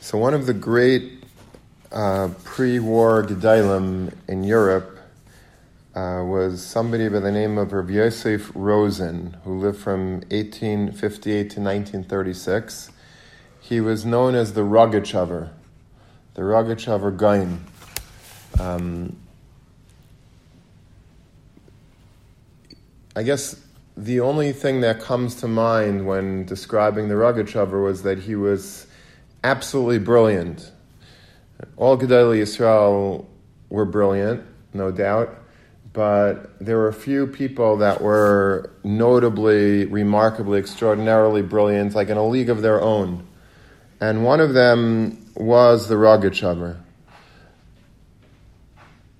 So one of the great uh, pre-war Gedolim in Europe uh, was somebody by the name of Rav Yosef Rosen, who lived from 1858 to 1936. He was known as the Rogachover, the Rogachover Gaon. Um, I guess the only thing that comes to mind when describing the Rogachover was that he was absolutely brilliant. All Gedolei Yisrael were brilliant, no doubt, but there were a few people that were notably, remarkably, extraordinarily brilliant, like in a league of their own. And one of them was the Rogachover.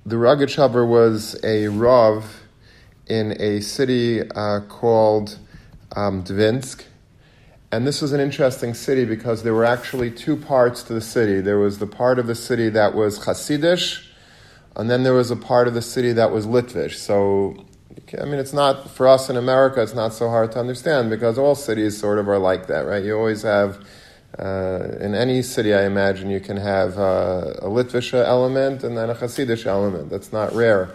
The Rogachover was a Rav in a city uh, called um, Dvinsk, and this was an interesting city because there were actually two parts to the city. There was the part of the city that was Hasidish, and then there was a part of the city that was Litvish. So, I mean, it's not, for us in America, it's not so hard to understand because all cities sort of are like that, right? You always have, uh, in any city, I imagine, you can have uh, a Litvish element and then a Hasidish element. That's not rare.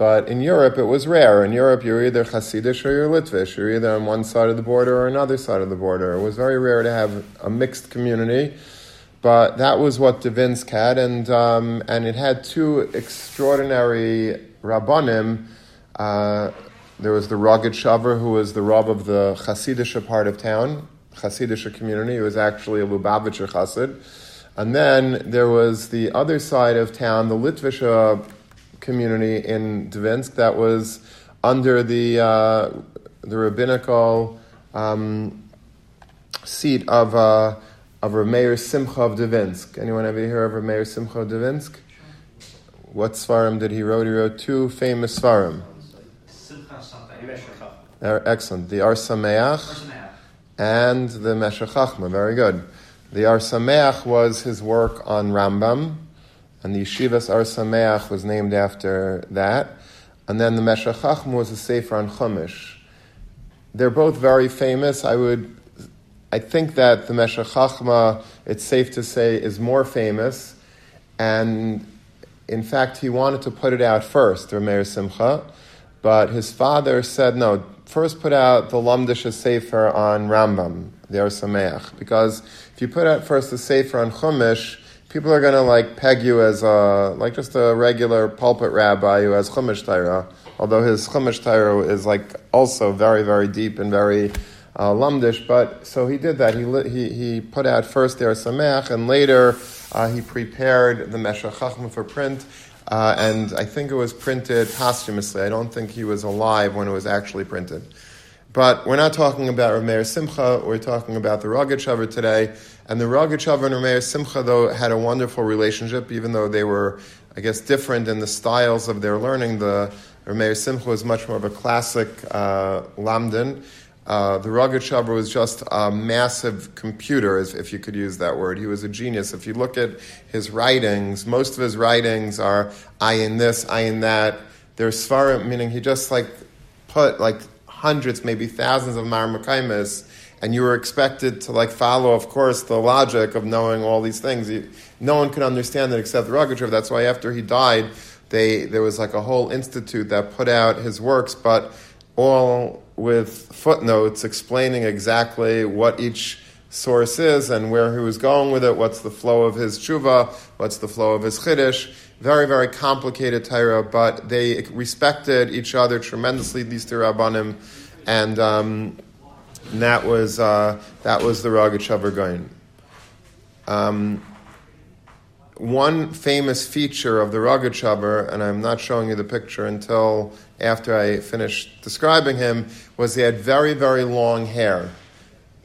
But in Europe, it was rare. In Europe, you're either Hasidish or you're Litvish. You're either on one side of the border or another side of the border. It was very rare to have a mixed community. But that was what Dvinsk had, and, um, and it had two extraordinary rabbanim. Uh, there was the Rogachover, who was the Rab of the Hasidish part of town, Hasidish community. He was actually a Lubavitcher Hasid. And then there was the other side of town, the Litvisha community in Dvinsk that was under the uh, the rabbinical um, seat of uh, of Rameir Simcha of Dvinsk. Anyone ever hear of Rameir Simcha of Dvinsk? What svarim did he wrote? He wrote two famous svarim. Excellent. The Or Sameach and the Meshech Chachma. Very good. The Or Sameach was his work on Rambam and the Yeshivas Or Sameach was named after that. And then the Meshech Chachma was a Sefer on Chumash. They're both very famous. I would, I think that the Meshech Chachma, it's safe to say, is more famous. And in fact, he wanted to put it out first, Rameir Simcha, but his father said, no, first put out the Lamdish Sefer on Rambam, the Or Sameach, because if you put out first the Sefer on Chumash, people are going to like peg you as a, like just a regular pulpit rabbi who has chumash Torah, although his chumash Torah is like also very, very deep and very uh, lumdish. But so he did that. He, he, he put out first the Sameach, and later uh, he prepared the Meshech Chachma for print. Uh, and I think it was printed posthumously. I don't think he was alive when it was actually printed. But we're not talking about Rameir Simcha, we're talking about the Rogachover today. And the Rogachover and Rameir Simcha, though, had a wonderful relationship, even though they were, I guess, different in the styles of their learning. The Rameir Simcha was much more of a classic uh, Lamdan. Uh, the Rogachover was just a massive computer, if you could use that word. He was a genius. If you look at his writings, most of his writings are I in this, I in that. They're svarim, meaning he just like put like hundreds, maybe thousands of Marmakaimis, and you were expected to like follow, of course, the logic of knowing all these things. You, no one could understand it except the Rogachover. That's why after he died, they, there was like a whole institute that put out his works, but all with footnotes explaining exactly what each source is and where he was going with it, what's the flow of his tshuva, what's the flow of his chiddush very, very complicated Torah, but they respected each other tremendously, these two Rabbanim, and, um, that was, uh, that was the Rogachover Gaon. Um, one famous feature of the Rogachover, and I'm not showing you the picture until after I finish describing him, was he had very, very long hair.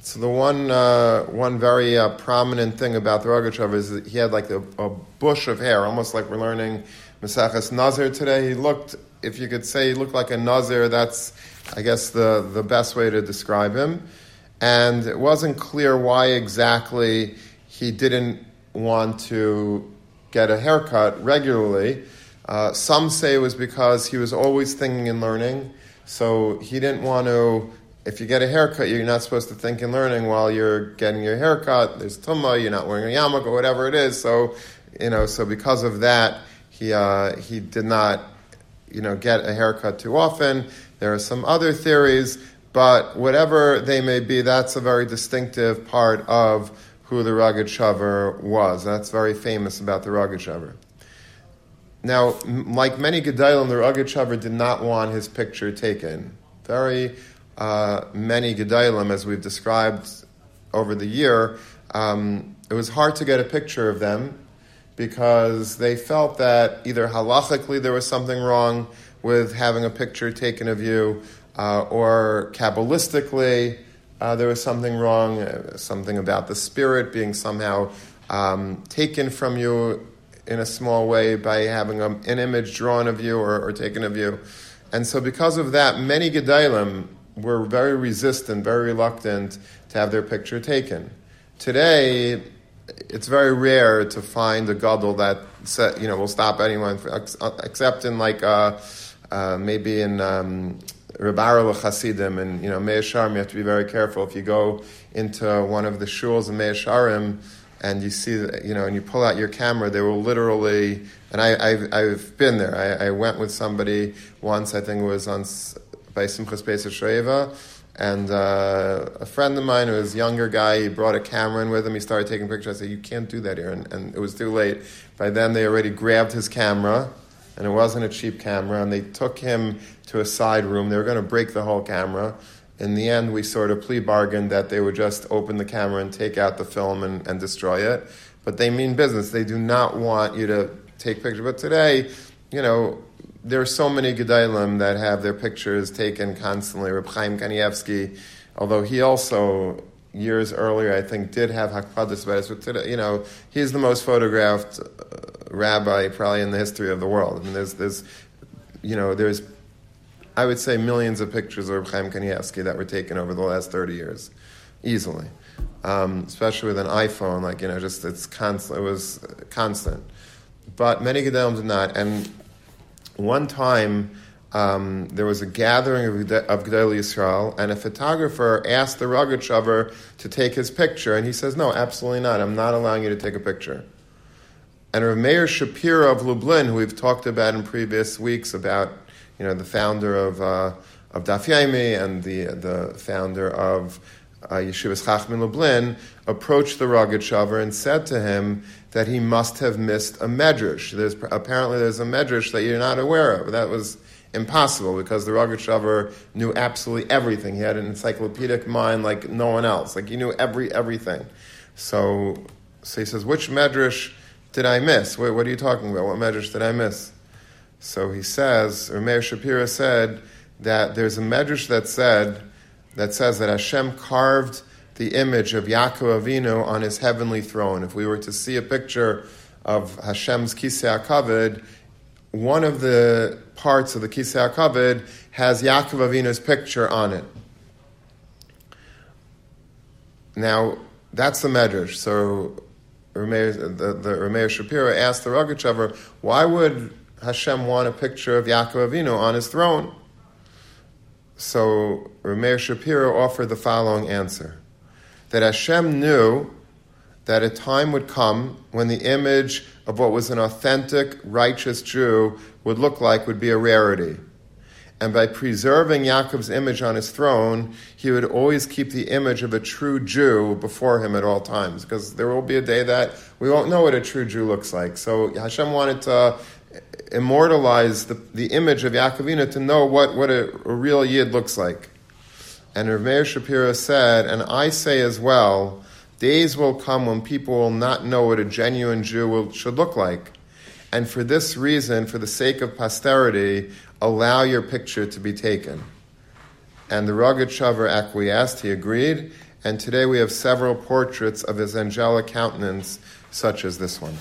So the one uh, one very uh, prominent thing about the Rogachover is that he had like a, a, bush of hair, almost like we're learning Maseches Nazir today. He looked, if you could say, he looked like a Nazir. That's, I guess, the the best way to describe him. And it wasn't clear why exactly he didn't want to get a haircut regularly. Uh, some say it was because he was always thinking and learning, so he didn't want to if you get a haircut, you're not supposed to think and learning while you're getting your haircut. There's tumma, you're not wearing a yarmulke or whatever it is. So, you know, so because of that, he uh, he did not, you know, get a haircut too often. There are some other theories, but whatever they may be, that's a very distinctive part of who the Rogatchover was. That's very famous about the Rogatchover. Now, like many Gedolim, the Rogatchover did not want his picture taken. Very uh, many Gedolim, as we've described over the year, um, it was hard to get a picture of them because they felt that either halachically there was something wrong with having a picture taken of you, uh, or kabbalistically uh, there was something wrong, uh, something about the spirit being somehow um, taken from you in a small way by having a, an image drawn of you or, or, taken of you. And so, because of that, many Gedolim were very resistant, very reluctant to have their picture taken. Today, it's very rare to find a gadol that you know will stop anyone except in like uh, uh, maybe in um, Rabara Chasidim and you know Meah Shearim. You have to be very careful if you go into one of the shuls of Meah Shearim and you see you know and you pull out your camera. They will literally and I, have I've been there. I, I, went with somebody once. I think it was on by Simchas Beis Hashoeva and uh, a friend of mine who was a younger guy, he brought a camera in with him. He started taking pictures. I said, You can't do that here. And, and, it was too late. By then, they already grabbed his camera, and it wasn't a cheap camera. And they took him to a side room. They were going to break the whole camera. In the end, we sort of plea bargained that they would just open the camera and take out the film and, and destroy it. But they mean business. They do not want you to take pictures. But today, you know, there are so many Gedolim that have their pictures taken constantly. Reb Chaim Kanievsky, although he also years earlier, I think, did have Hakpadas but today, you know, he's the most photographed uh, rabbi probably in the history of the world. I mean, there's, there's, you know, there's, I would say, millions of pictures of Reb Chaim Kanievsky that were taken over the last 30 years, easily. Um, especially with an iPhone, like, you know, just, it's constant, it was constant. But many Gedolim did not, and one time um, there was a gathering of, of Gedolei Yisrael, and a photographer asked the Rogatchover to take his picture, and he says, No, absolutely not. I'm not allowing you to take a picture. And Rav Meir Shapiro of Lublin, who we've talked about in previous weeks, about you know the founder of uh, of Daf and the the founder of uh, Yeshivas Chachmei Lublin, approached the Rogatchover and said to him that he must have missed a medrash. There's, apparently, there's a medrash that you're not aware of. That was impossible because the Rogatchover knew absolutely everything. He had an encyclopedic mind like no one else. Like he knew every everything. So, so he says, which medrash did I miss? What, what are you talking about? What medrash did I miss? So he says, or Meir Shapiro said that there's a medrash that said that says that Hashem carved the image of Yaakov Avinu on his heavenly throne. If we were to see a picture of Hashem's Kisei HaKavod, one of the parts of the Kisei HaKavod has Yaakov Avinu's picture on it. Now, that's the medrash. So, the, the Rameir Shapiro asked the Rogatchover, why would Hashem want a picture of Yaakov Avinu on his throne? So, Rameir Shapiro offered the following answer that Hashem knew that a time would come when the image of what was an authentic, righteous Jew would look like would be a rarity. And by preserving Yaakov's image on his throne, he would always keep the image of a true Jew before him at all times, because there will be a day that we won't know what a true Jew looks like. So Hashem wanted to immortalize the, the image of Yaakov Avinu to know what, what a, a real Yid looks like. And Rav Meir Shapiro said, and I say as well, days will come when people will not know what a genuine Jew will, should look like. And for this reason, for the sake of posterity, allow your picture to be taken. And the Rogatchover acquiesced, he agreed, and today we have several portraits of his angelic countenance, such as this one.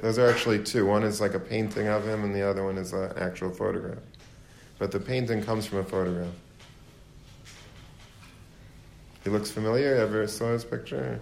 Those are actually two. One is like a painting of him, and the other one is an actual photograph. But the painting comes from a photograph. He looks familiar. Ever saw his picture?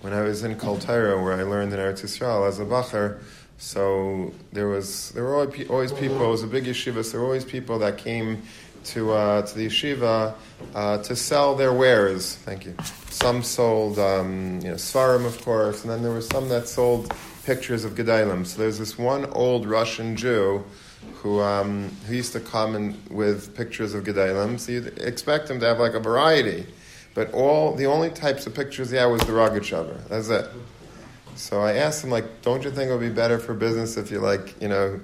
When I was in Kol Torah, where I learned in Eretz Yisrael as a bacher, so there was there were always people. It was a big yeshiva. So there were always people that came to uh, to the yeshiva uh, to sell their wares. Thank you. Some sold um, you know svarim, of course, and then there were some that sold pictures of gedolim. So there's this one old Russian Jew who um, who used to come in with pictures of gedolim. So you'd expect him to have like a variety, but all the only types of pictures he had was the Rogachover. That's it. So I asked him, like, don't you think it would be better for business if you, like, you know,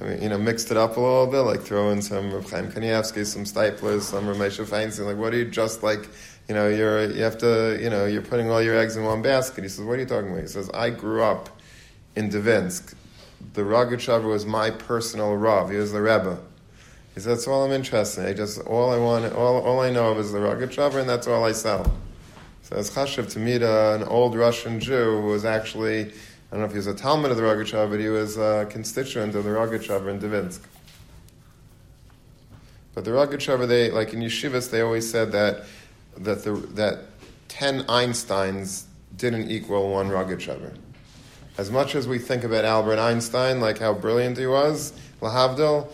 I mean, you know, mixed it up a little bit, like throw in some Reb Chaim Kanievsky, some Steiplers, some Ramesha Feinstein. Like, what are you just like, you know, you're, you have to, you know, you're putting all your eggs in one basket. He says, what are you talking about? He says, I grew up in Dvinsk. The Rogachover was my personal Rav. He was the Rebbe. He said, that's all I'm interested in. I just, all I want, all, all I know of is the Rogachover, and that's all I sell. So it's chashiv to meet an old Russian Jew who was actually, I don't know if he was a Talmud of the Rogachover, but he was a constituent of the Rogachover in Dvinsk. But the Rogachover, they like in yeshivas, they always said that that the that ten Einsteins didn't equal one Rogachover. As much as we think about Albert Einstein, like how brilliant he was, Lahavdil,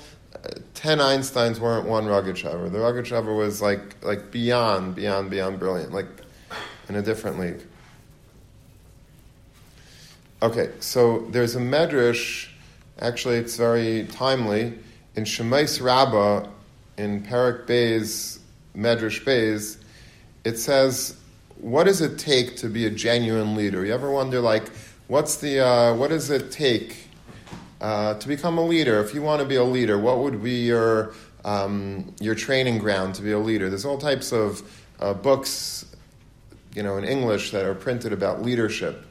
ten Einsteins weren't one Rogachover. The Rogachover was like like beyond, beyond, beyond brilliant. Like in a different league. Okay, so there's a medrash, actually it's very timely, in Shemos Rabbah, in Parak Bay's, Medrash Bay's, it says, what does it take to be a genuine leader? You ever wonder, like, what's the, uh, what does it take uh, to become a leader? If you want to be a leader, what would be your, um, your training ground to be a leader? There's all types of uh, books you know, in English that are printed about leadership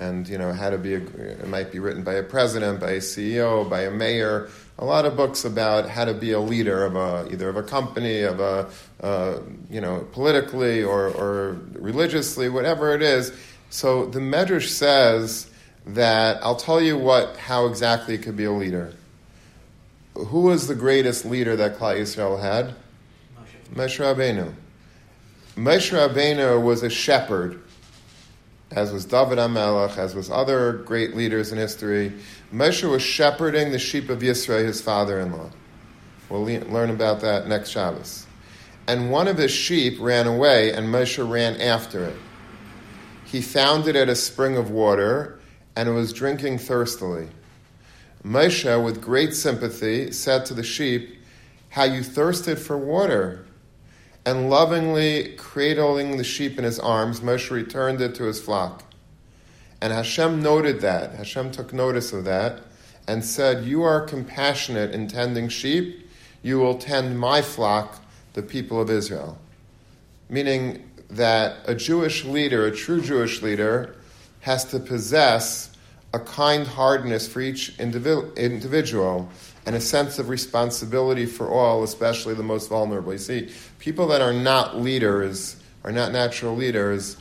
and, you know, how to be, a, it might be written by a president, by a CEO, by a mayor, a lot of books about how to be a leader of a, either of a company, of a, uh, you know, politically or, or religiously, whatever it is. So the Medrash says that I'll tell you what, how exactly it could be a leader. Who was the greatest leader that Klal Yisrael had? Moshe Rabbeinu. Moshe Rabbeinu was a shepherd, as was David HaMelech, as was other great leaders in history. Moshe was shepherding the sheep of Yisro, his father-in-law. We'll learn about that next Shabbos. And one of his sheep ran away, and Moshe ran after it. He found it at a spring of water, and it was drinking thirstily. Moshe, with great sympathy, said to the sheep, How you thirsted for water and lovingly cradling the sheep in his arms, Moshe returned it to his flock. And Hashem noted that. Hashem took notice of that and said, You are compassionate in tending sheep. You will tend my flock, the people of Israel. Meaning that a Jewish leader, a true Jewish leader, has to possess a kind heartedness for each individual and a sense of responsibility for all, especially the most vulnerable. You see, people that are not leaders, are not natural leaders,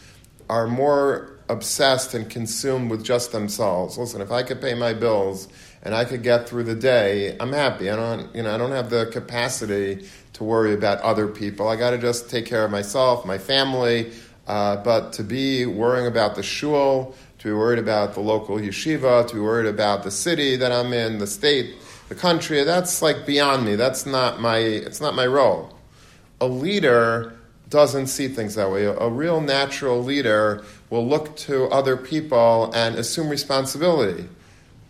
are more obsessed and consumed with just themselves. Listen, if I could pay my bills and I could get through the day, I'm happy. I don't, you know, I don't have the capacity to worry about other people. I got to just take care of myself, my family. Uh, but to be worrying about the shul, to be worried about the local yeshiva, to be worried about the city that I'm in, the state, the country, that's like beyond me. That's not my, it's not my role. A leader doesn't see things that way. A real natural leader will look to other people and assume responsibility.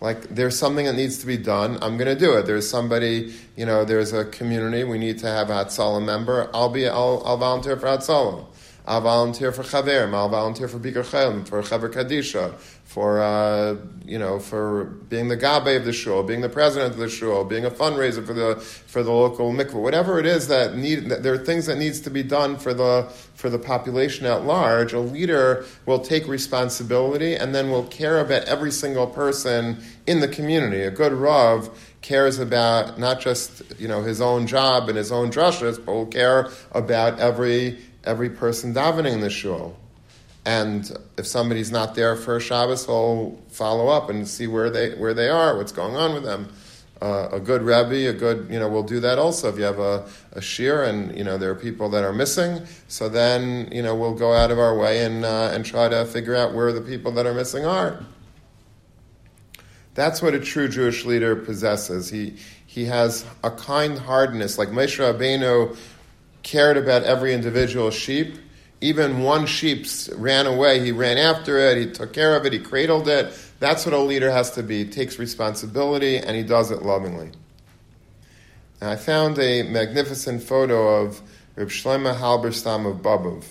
Like there's something that needs to be done, I'm going to do it. There's somebody, you know, there's a community, we need to have a Hatzalah member. I'll be, I'll, I'll volunteer for Hatzalah. I'll volunteer for Chaverim. I'll volunteer for Bikur Cholim, for Chevra Kadisha, for uh, you know, for being the gabe of the shul, being the president of the shul, being a fundraiser for the for the local mikveh, whatever it is that need. That there are things that needs to be done for the for the population at large. A leader will take responsibility and then will care about every single person in the community. A good rav cares about not just you know his own job and his own drushes, but will care about every every person davening in the shul. And if somebody's not there for Shabbos, he'll follow up and see where they where they are, what's going on with them. uh, a good rabbi, a good, you know, we'll do that also. If you have a, a shir and, you know, there are people that are missing, so then, you know, we'll go out of our way and, uh, and try to figure out where the people that are missing are. That's what a true Jewish leader possesses. He, he has a kind heartedness, like Moshe Rabbeinu cared about every individual sheep. Even one sheep ran away, he ran after it, he took care of it, he cradled it. That's what a leader has to be. He takes responsibility and he does it lovingly. I found a magnificent photo of Reb Shlomo Halberstam of Bobov.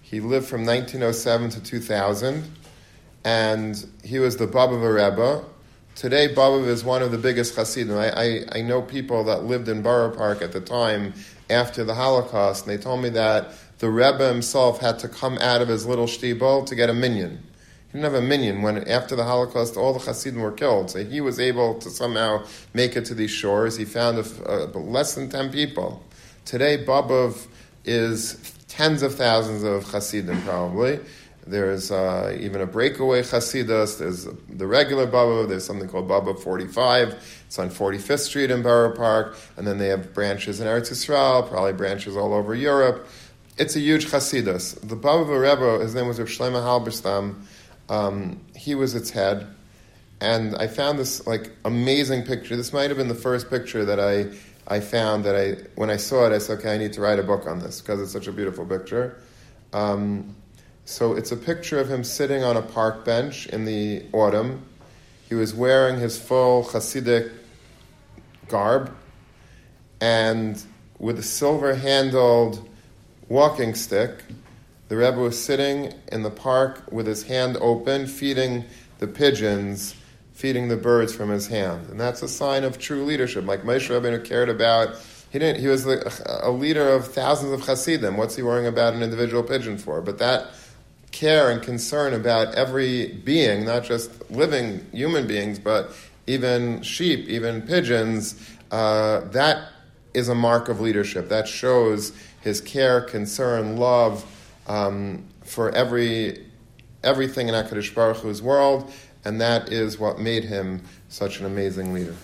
He lived from 1907 to 2000, and he was the Bobov Rebbe. Today, Bobov is one of the biggest Hasidim. I, I, I know people that lived in Borough Park at the time after the Holocaust, and they told me that the Rebbe himself had to come out of his little shtibel to get a minyan. He didn't have a minyan when after the Holocaust all the Hasidim were killed. So he was able to somehow make it to these shores. He found a, a, less than ten people. Today, Bobov is tens of thousands of Hasidim probably. There's uh, even a breakaway Hasidus. There's the regular Bobov. There's something called Bobov 45. It's on 45th Street in Borough Park. And then they have branches in Eretz Yisrael, probably branches all over Europe. It's a huge Hasidus. The Bobov Rebbe, his name was Rav Shlomo Halberstam, um, he was its head, and I found this like amazing picture. This might have been the first picture that I I found that I when I saw it, I said, okay, I need to write a book on this because it's such a beautiful picture. Um, so it's a picture of him sitting on a park bench in the autumn. He was wearing his full Hasidic garb, and with a silver-handled walking stick the Rebbe was sitting in the park with his hand open, feeding the pigeons, feeding the birds from his hand. And that's a sign of true leadership. Like Moshe Rabbeinu cared about, he didn't, he was a leader of thousands of Hasidim. What's he worrying about an individual pigeon for? But that care and concern about every being, not just living human beings, but even sheep, even pigeons, uh, that is a mark of leadership. That shows his care, concern, love, um, for every everything in Hakadosh Baruch Hu's world, and that is what made him such an amazing leader.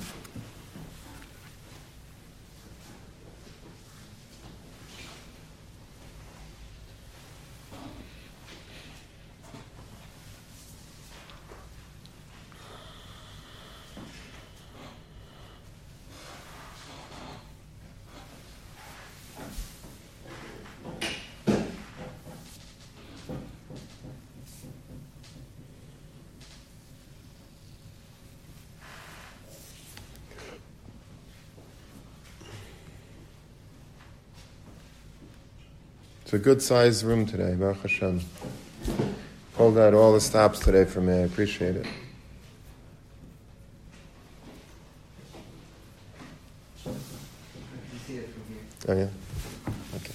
It's a good sized room today, Baruch Hashem. Pulled out all the stops today for me. I appreciate it. Oh yeah. Okay.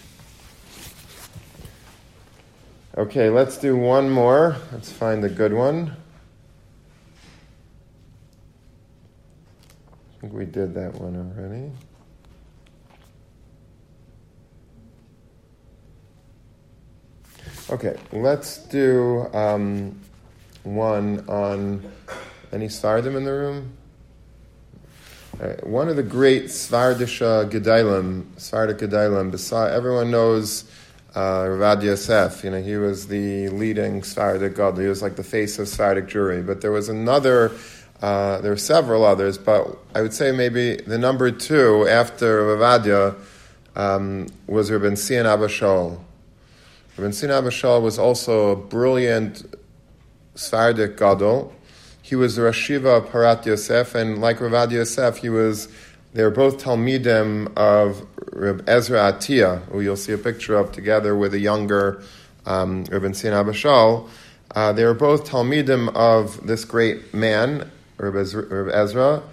Okay, let's do one more. Let's find a good one. I think we did that one already. Okay, let's do um, one on any Svardim in the room. Right, one of the great Svardisha Gedolim, Svardik Gedolim, everyone knows uh, Ravad Yosef. You know, he was the leading Svardik God. He was like the face of Svardik Jewry. But there was another, uh, there were several others, but I would say maybe the number two after Ravadia um, was Rabbi Sion Abba Shaul. Rabbi Sion Abba Shaul was also a brilliant Svardik Gadol. He was the Rosh Yeshiva of Porat Yosef, and like Ravad Yosef, he was, they were both Talmidim of Reb Ezra Atiyah, who you'll see a picture of together with a younger um, Rabbi Sina. Uh, they were both Talmidim of this great man, Reb Ezra,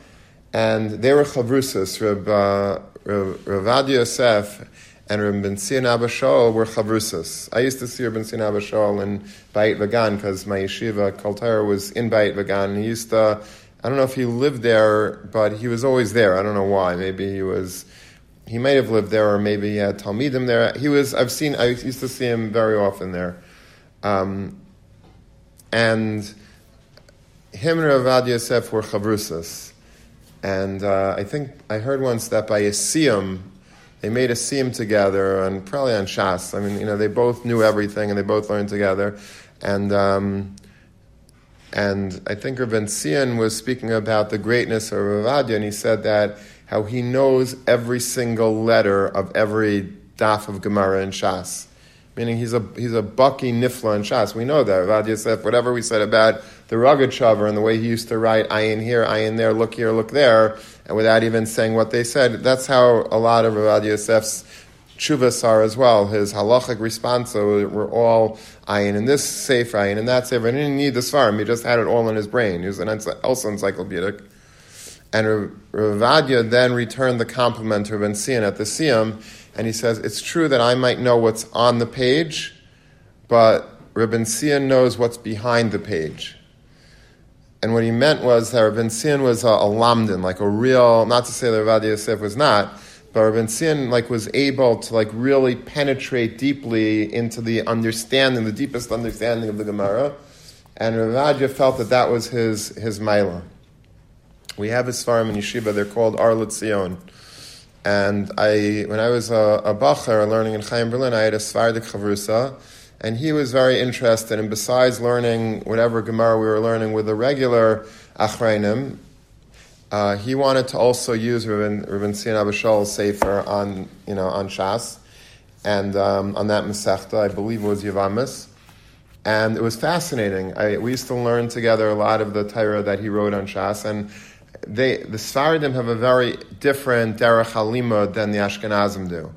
and they were Chavrusas. Reb, uh, Ravad Yosef and Rabbi Ben Sion Abba Shaul were chavrusas. I used to see Rabbi Ben Sion Abba Shaul in Beit Vagan because my yeshiva Kol Torah was in Beit Vagan. He used to, I don't know if he lived there, but he was always there. I don't know why. Maybe he was, he might have lived there, or maybe he had Talmidim there. He was, I've seen, I used to see him very often there. Um, and him and Ravad Yosef were chavrusas. And uh, I think I heard once that by a siyum, they made a siyum together, and probably on Shas. I mean, you know, they both knew everything, and they both learned together. And um, and I think Sion was speaking about the greatness of Ravadia, and he said that how he knows every single letter of every daf of Gemara and Shas. Meaning he's a he's a baki nifla in Shas. We know that. Rav Yosef, whatever we said about the Rogachover and the way he used to write ayin here, ayin there, look here, look there, and without even saying what they said, that's how a lot of Rav Yosef's chuvas are as well. His halachic response oh, were all ayin in this sefer, ayin in that sefer. He didn't need the svarim; he just had it all in his brain. He was an also encyclopedic. And Ravadia then returned the compliment to Rabban Sion at the Siyum, and he says, It's true that I might know what's on the page, but Rabban Sion knows what's behind the page. And what he meant was that Rabban Sion was a, a lamdan, like a real, not to say that Ravadia Yosef was not, but Rabban Sion like, was able to like really penetrate deeply into the understanding, the deepest understanding of the Gemara. And Ravadia felt that that was his, his Maila. We have his farm in Yeshiva, they're called Ohr L'Tzion. And I, when I was a, a Bacher learning in Chaim Berlin, I had a Svardik Chavrusa, and he was very interested. And besides learning whatever Gemara we were learning with the regular Acharonim, uh, he wanted to also use Rabban Sion Abba Shaul's Sefer on, you know, on Shas, and um, on that Masechta, I believe it was Yavamis. And it was fascinating. I, we used to learn together a lot of the Torah that he wrote on Shas, and they, the Sfaradim have a very different derech halima than the Ashkenazim do.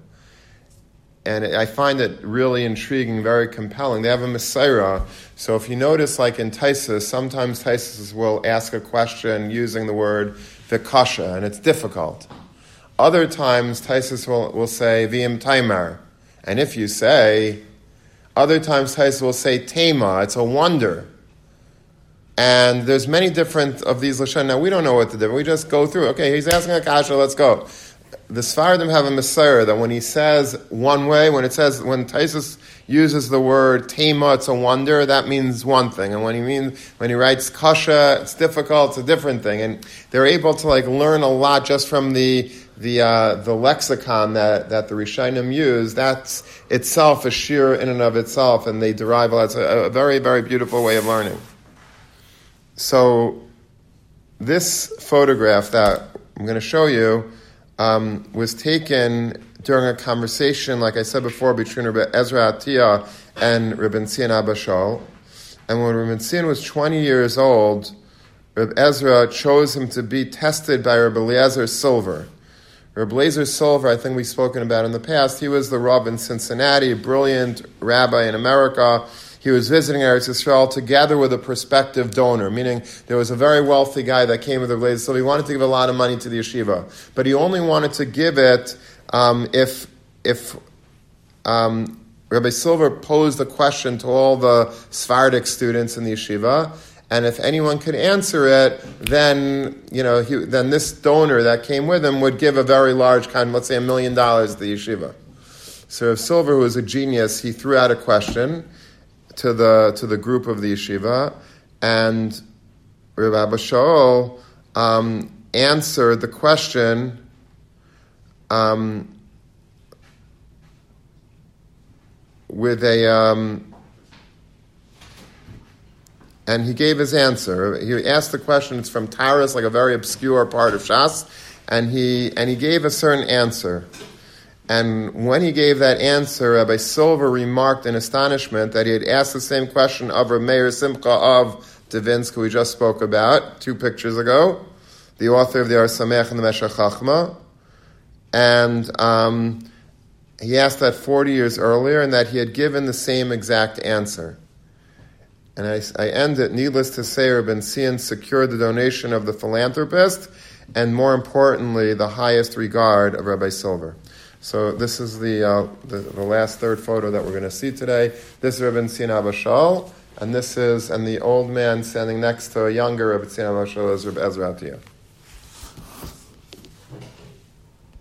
And I find it really intriguing, very compelling. They have a Messiah. So if you notice, like in Taisus, sometimes Taisus will ask a question using the word vikasha, and it's difficult. Other times, Taisus will, will say vim taimar. And if you say, other times Taisus will say tema, it's a wonder. And there's many different of these lashon. Now we don't know what to do. We just go through. Okay, he's asking a kasha. Let's go. The Sfaradim have a Messiah that when he says one way, when it says when Taisus uses the word tema, it's a wonder. That means one thing, and when he means when he writes kasha, it's difficult. It's a different thing. And they're able to like learn a lot just from the the uh, the lexicon that, that the Rishonim use. That's itself a sheer in and of itself, and they derive a lot. It's a, a very very beautiful way of learning. So, this photograph that I'm going to show you um, was taken during a conversation, like I said before, between Rabbi Ezra Atiyah and Rabbi Sion Abba Shaul. And when Rabbi Sion was 20 years old, Rabbi Ezra chose him to be tested by Rabbi Eliezer Silver. Rabbi Eliezer Silver, I think we've spoken about in the past, he was the Rav in Cincinnati, a brilliant rabbi in America he was visiting Eretz Yisrael together with a prospective donor, meaning there was a very wealthy guy that came with the blaze, so he wanted to give a lot of money to the yeshiva, but he only wanted to give it um, if if um, Rabbi Silver posed a question to all the Sephardic students in the yeshiva, and if anyone could answer it, then you know he, then this donor that came with him would give a very large kind, let's say a million dollars to the yeshiva. So Silver, who was a genius, he threw out a question to the to the group of the yeshiva, and Rabbi Shaul um, answered the question. Um, with a um, and he gave his answer. He asked the question. It's from Taurus, like a very obscure part of Shas, and he and he gave a certain answer. And when he gave that answer, Rabbi Silver remarked in astonishment that he had asked the same question of Rabbi Meir Simcha of Devinsk, who we just spoke about two pictures ago, the author of the Or Sameach and the Meshech Chachma. And um, he asked that 40 years earlier, and that he had given the same exact answer. And I, I end it, needless to say, Rabbi Sion secured the donation of the philanthropist, and more importantly, the highest regard of Rabbi Silver. So this is the, uh, the, the, last third photo that we're going to see today. This is Rabbi Sion Abba Shaul, and this is, and the old man standing next to a younger Rabbi Sion Abba Shaul is Rabbi Ezra Atiyah.